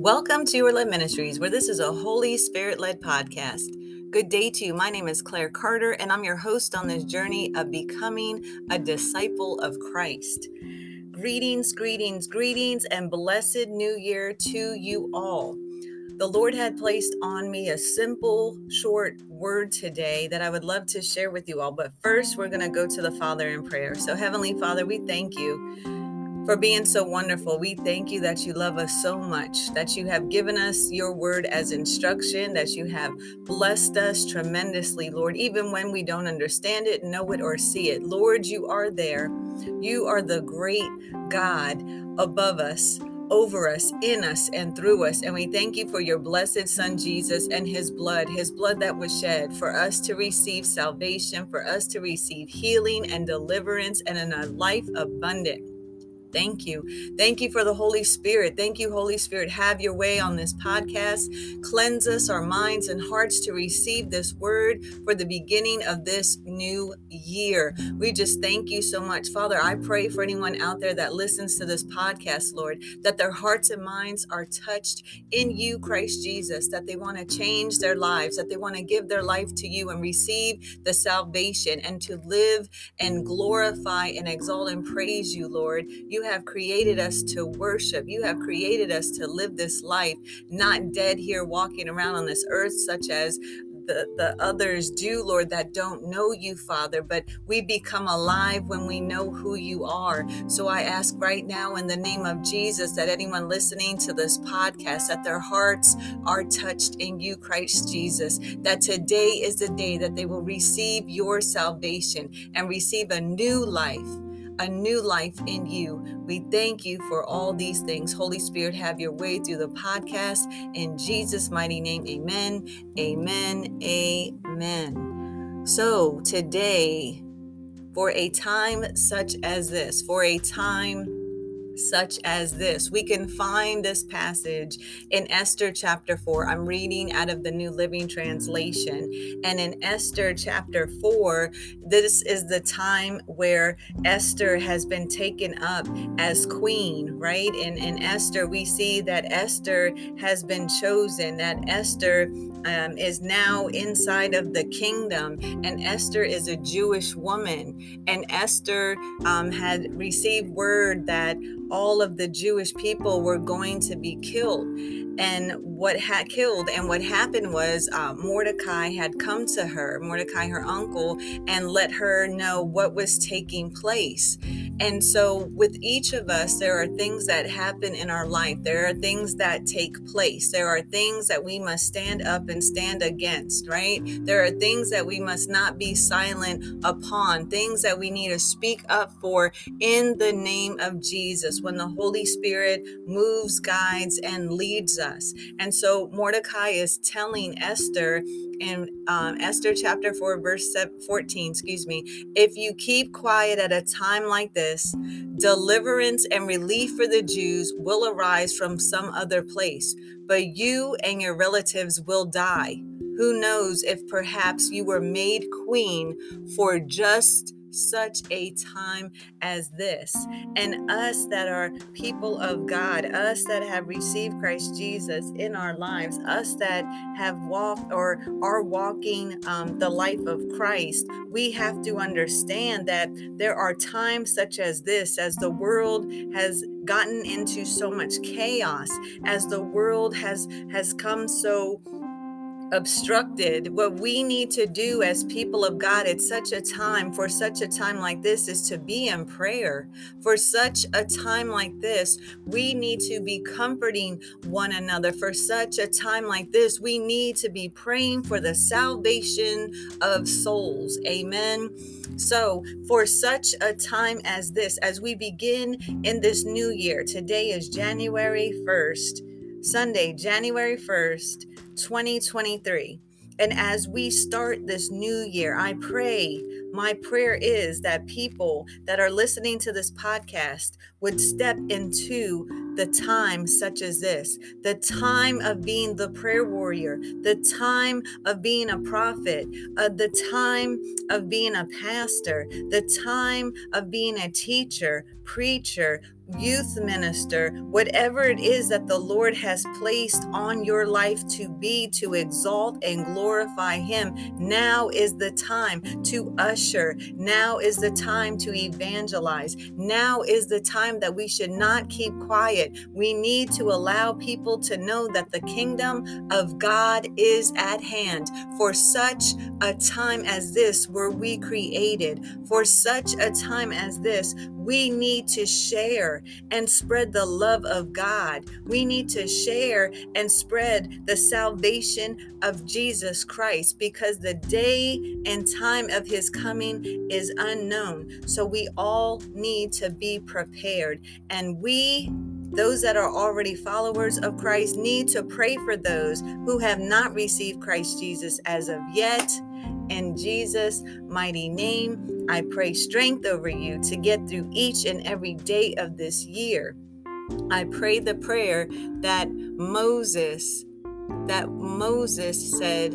Welcome to You're Loved Ministries, where this is a Holy Spirit led podcast. Good day to you. My name is Claire Carter, and I'm your host on this journey of becoming a disciple of Christ. Greetings, greetings, greetings, and blessed new year to you all. The Lord had placed on me a simple, short word today that I would love to share with you all. But first, we're going to go to the Father in prayer. So, Heavenly Father, we thank you for being so wonderful. We thank you that you love us so much, that you have given us your word as instruction, that you have blessed us tremendously, Lord, even when we don't understand it, know it, or see it. Lord, you are there. You are the great God above us over us, in us, and through us. And we thank you for your blessed Son, Jesus, and his blood, his blood that was shed for us to receive salvation, for us to receive healing and deliverance, and in a life abundant. Thank you. Thank you for the Holy Spirit. Thank you, Holy Spirit. Have your way on this podcast. Cleanse us, our minds and hearts to receive this word for the beginning of this new year. We just thank you so much. Father, I pray for anyone out there that listens to this podcast, Lord, that their hearts and minds are touched in you, Christ Jesus, that they want to change their lives, that they want to give their life to you and receive the salvation and to live and glorify and exalt and praise you, Lord. You you have created us to worship. You have created us to live this life, not dead here walking around on this earth, such as the, the others do, Lord, that don't know you, Father, but we become alive when we know who you are. So I ask right now in the name of Jesus that anyone listening to this podcast, that their hearts are touched in you, Christ Jesus, that today is the day that they will receive your salvation and receive a new life a new life in you. We thank you for all these things. Holy Spirit, have your way through the podcast. In Jesus' mighty name, amen, amen, amen. So today, for a time such as this, for a time such as this. We can find this passage in Esther chapter 4. I'm reading out of the New Living Translation. And in Esther chapter 4, this is the time where Esther has been taken up as queen, right? And in Esther, we see that Esther has been chosen, that Esther um, is now inside of the kingdom. And Esther is a Jewish woman. And Esther um, had received word that all of the Jewish people were going to be killed. And what had killed, and what happened was uh, Mordecai had come to her, Mordecai, her uncle, and let her know what was taking place. And so, with each of us, there are things that happen in our life. There are things that take place. There are things that we must stand up and stand against, right? There are things that we must not be silent upon, things that we need to speak up for in the name of Jesus when the Holy Spirit moves, guides, and leads us. And so, Mordecai is telling Esther in um, Esther chapter 4, verse 14, excuse me, if you keep quiet at a time like this, deliverance and relief for the Jews will arise from some other place, but you and your relatives will die. Who knows if perhaps you were made queen for just such a time as this. And us that are people of God, us that have received Christ Jesus in our lives, us that have walked or are walking um, the life of Christ, we have to understand that there are times such as this, as the world has gotten into so much chaos, as the world has has come so obstructed. What we need to do as people of God at such a time, for such a time like this, is to be in prayer. For such a time like this, we need to be comforting one another. For such a time like this, we need to be praying for the salvation of souls. Amen. So, for such a time as this, as we begin in this new year, today is January 1st, Sunday, January 1st. 2023. And as we start this new year, I pray, my prayer is that people that are listening to this podcast would step into the time such as this the time of being the prayer warrior, the time of being a prophet, uh, the time of being a pastor, the time of being a teacher, preacher, youth minister, whatever it is that the Lord has placed on your life to be, to exalt and glorify Him, now is the time to usher. Now is the time to evangelize. Now is the time that we should not keep quiet. We need to allow people to know that the kingdom of God is at hand. For such a time as this were we created. For such a time as this, we need to share and spread the love of God. We need to share and spread the salvation of Jesus Christ because the day and time of his coming is unknown. So we all need to be prepared. And we those that are already followers of Christ need to pray for those who have not received Christ Jesus as of yet. In Jesus' mighty name, I pray strength over you to get through each and every day of this year. I pray the prayer that Moses that Moses said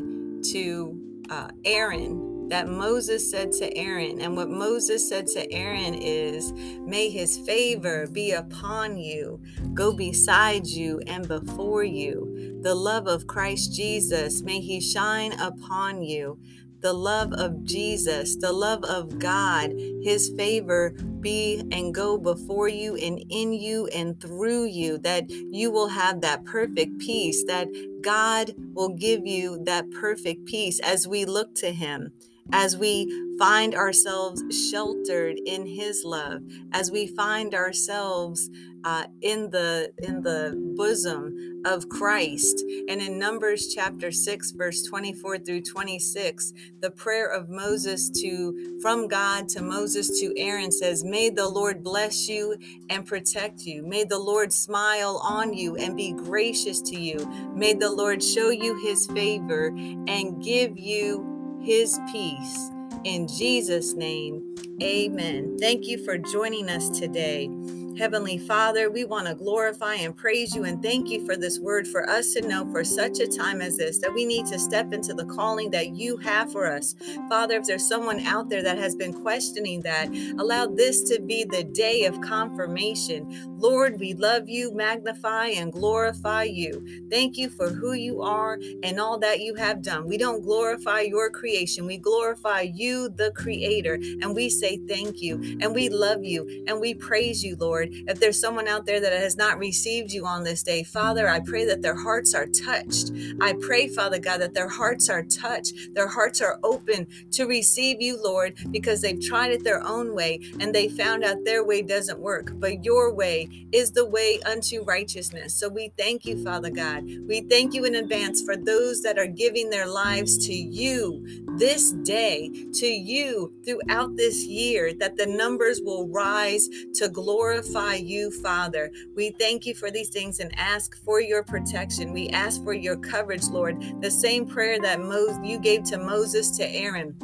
to uh, Aaron that Moses said to Aaron. And what Moses said to Aaron is, May his favor be upon you, go beside you and before you. The love of Christ Jesus, may he shine upon you the love of Jesus, the love of God, His favor be and go before you and in you and through you, that you will have that perfect peace, that God will give you that perfect peace as we look to Him as we find ourselves sheltered in his love as we find ourselves uh, in the in the bosom of Christ. And in Numbers chapter 6 verse 24 through 26 the prayer of Moses to from God to Moses to Aaron says may the Lord bless you and protect you. May the Lord smile on you and be gracious to you. May the Lord show you his favor and give you his peace. In Jesus' name, amen. Thank you for joining us today. Heavenly Father, we want to glorify and praise you and thank you for this word for us to know for such a time as this that we need to step into the calling that you have for us. Father, if there's someone out there that has been questioning that, allow this to be the day of confirmation. Lord, we love you, magnify and glorify you. Thank you for who you are and all that you have done. We don't glorify your creation, we glorify you, the creator, and we say thank you and we love you and we praise you, Lord. Lord. If there's someone out there that has not received you on this day, Father, I pray that their hearts are touched. I pray, Father God, that their hearts are touched, their hearts are open to receive you, Lord, because they've tried it their own way and they found out their way doesn't work. But your way is the way unto righteousness. So we thank you, Father God. We thank you in advance for those that are giving their lives to you this day, to you throughout this year, that the numbers will rise to glorify glorify you, Father. We thank you for these things and ask for your protection. We ask for your coverage, Lord. The same prayer that you gave to Moses to Aaron.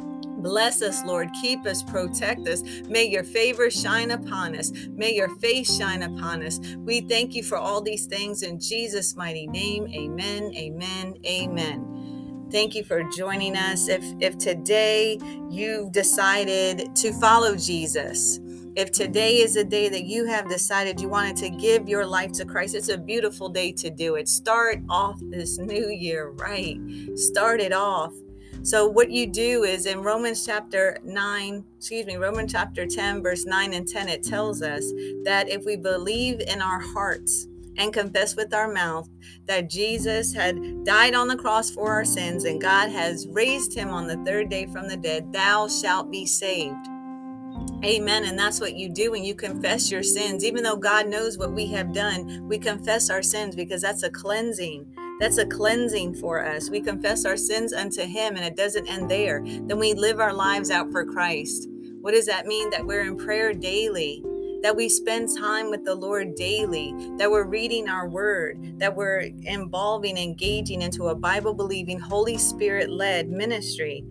Bless us, Lord. Keep us, protect us. May your favor shine upon us. May your face shine upon us. We thank you for all these things in Jesus' mighty name. Amen. Amen. Amen. Thank you for joining us. If if today you've decided to follow Jesus, if today is a day that you have decided you wanted to give your life to Christ, it's a beautiful day to do it. Start off this new year right. Start it off. So, what you do is in Romans chapter 9, excuse me, Romans chapter 10, verse 9 and 10, it tells us that if we believe in our hearts and confess with our mouth that Jesus had died on the cross for our sins and God has raised him on the third day from the dead, thou shalt be saved. Amen. And that's what you do when you confess your sins. Even though God knows what we have done, we confess our sins because that's a cleansing. That's a cleansing for us. We confess our sins unto Him, and it doesn't end there. Then we live our lives out for Christ. What does that mean? That we're in prayer daily, that we spend time with the Lord daily, that we're reading our word, that we're involving, engaging into a Bible believing, Holy Spirit led ministry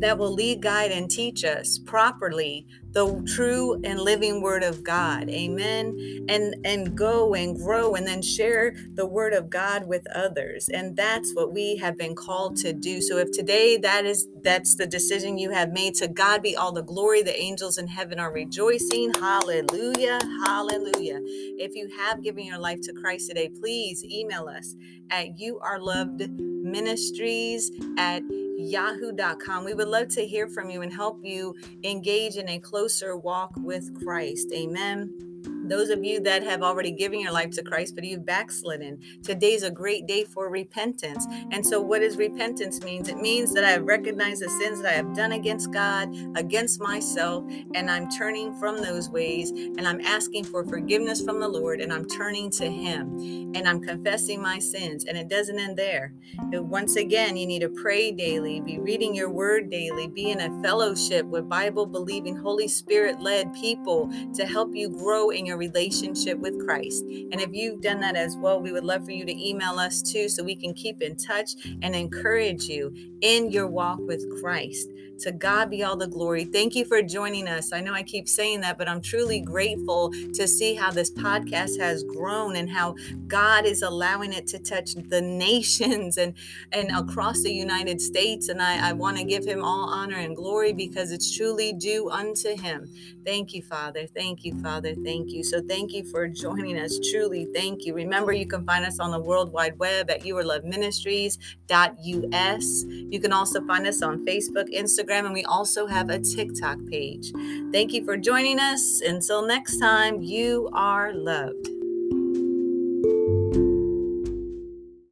that will lead, guide, and teach us properly the true and living word of God. Amen. And and go and grow and then share the word of God with others. And that's what we have been called to do. So if today that is that's the decision you have made to God be all the glory. The angels in heaven are rejoicing. Hallelujah. Hallelujah. If you have given your life to Christ today, please email us at you are loved ministries at yahoo.com. We would love to hear from you and help you engage in a closer walk with Christ. Amen. Those of you that have already given your life to Christ, but you've backslidden, today's a great day for repentance. And so, what does repentance means? It means that I have recognized the sins that I have done against God, against myself, and I'm turning from those ways, and I'm asking for forgiveness from the Lord, and I'm turning to Him, and I'm confessing my sins. And it doesn't end there. Once again, you need to pray daily, be reading your word daily, be in a fellowship with Bible believing, Holy Spirit led people to help you grow in your relationship with Christ. And if you've done that as well, we would love for you to email us too so we can keep in touch and encourage you in your walk with Christ. To God be all the glory. Thank you for joining us. I know I keep saying that, but I'm truly grateful to see how this podcast has grown and how God is allowing it to touch the nations and, and across the United States. And I, I want to give him all honor and glory because it's truly due unto him. Thank you, Father. Thank you, Father. Thank you. So thank you for joining us. Truly, thank you. Remember, you can find us on the World Wide Web at yourloveministries.us. You can also find us on Facebook, Instagram, and we also have a TikTok page. Thank you for joining us. Until next time, you are loved.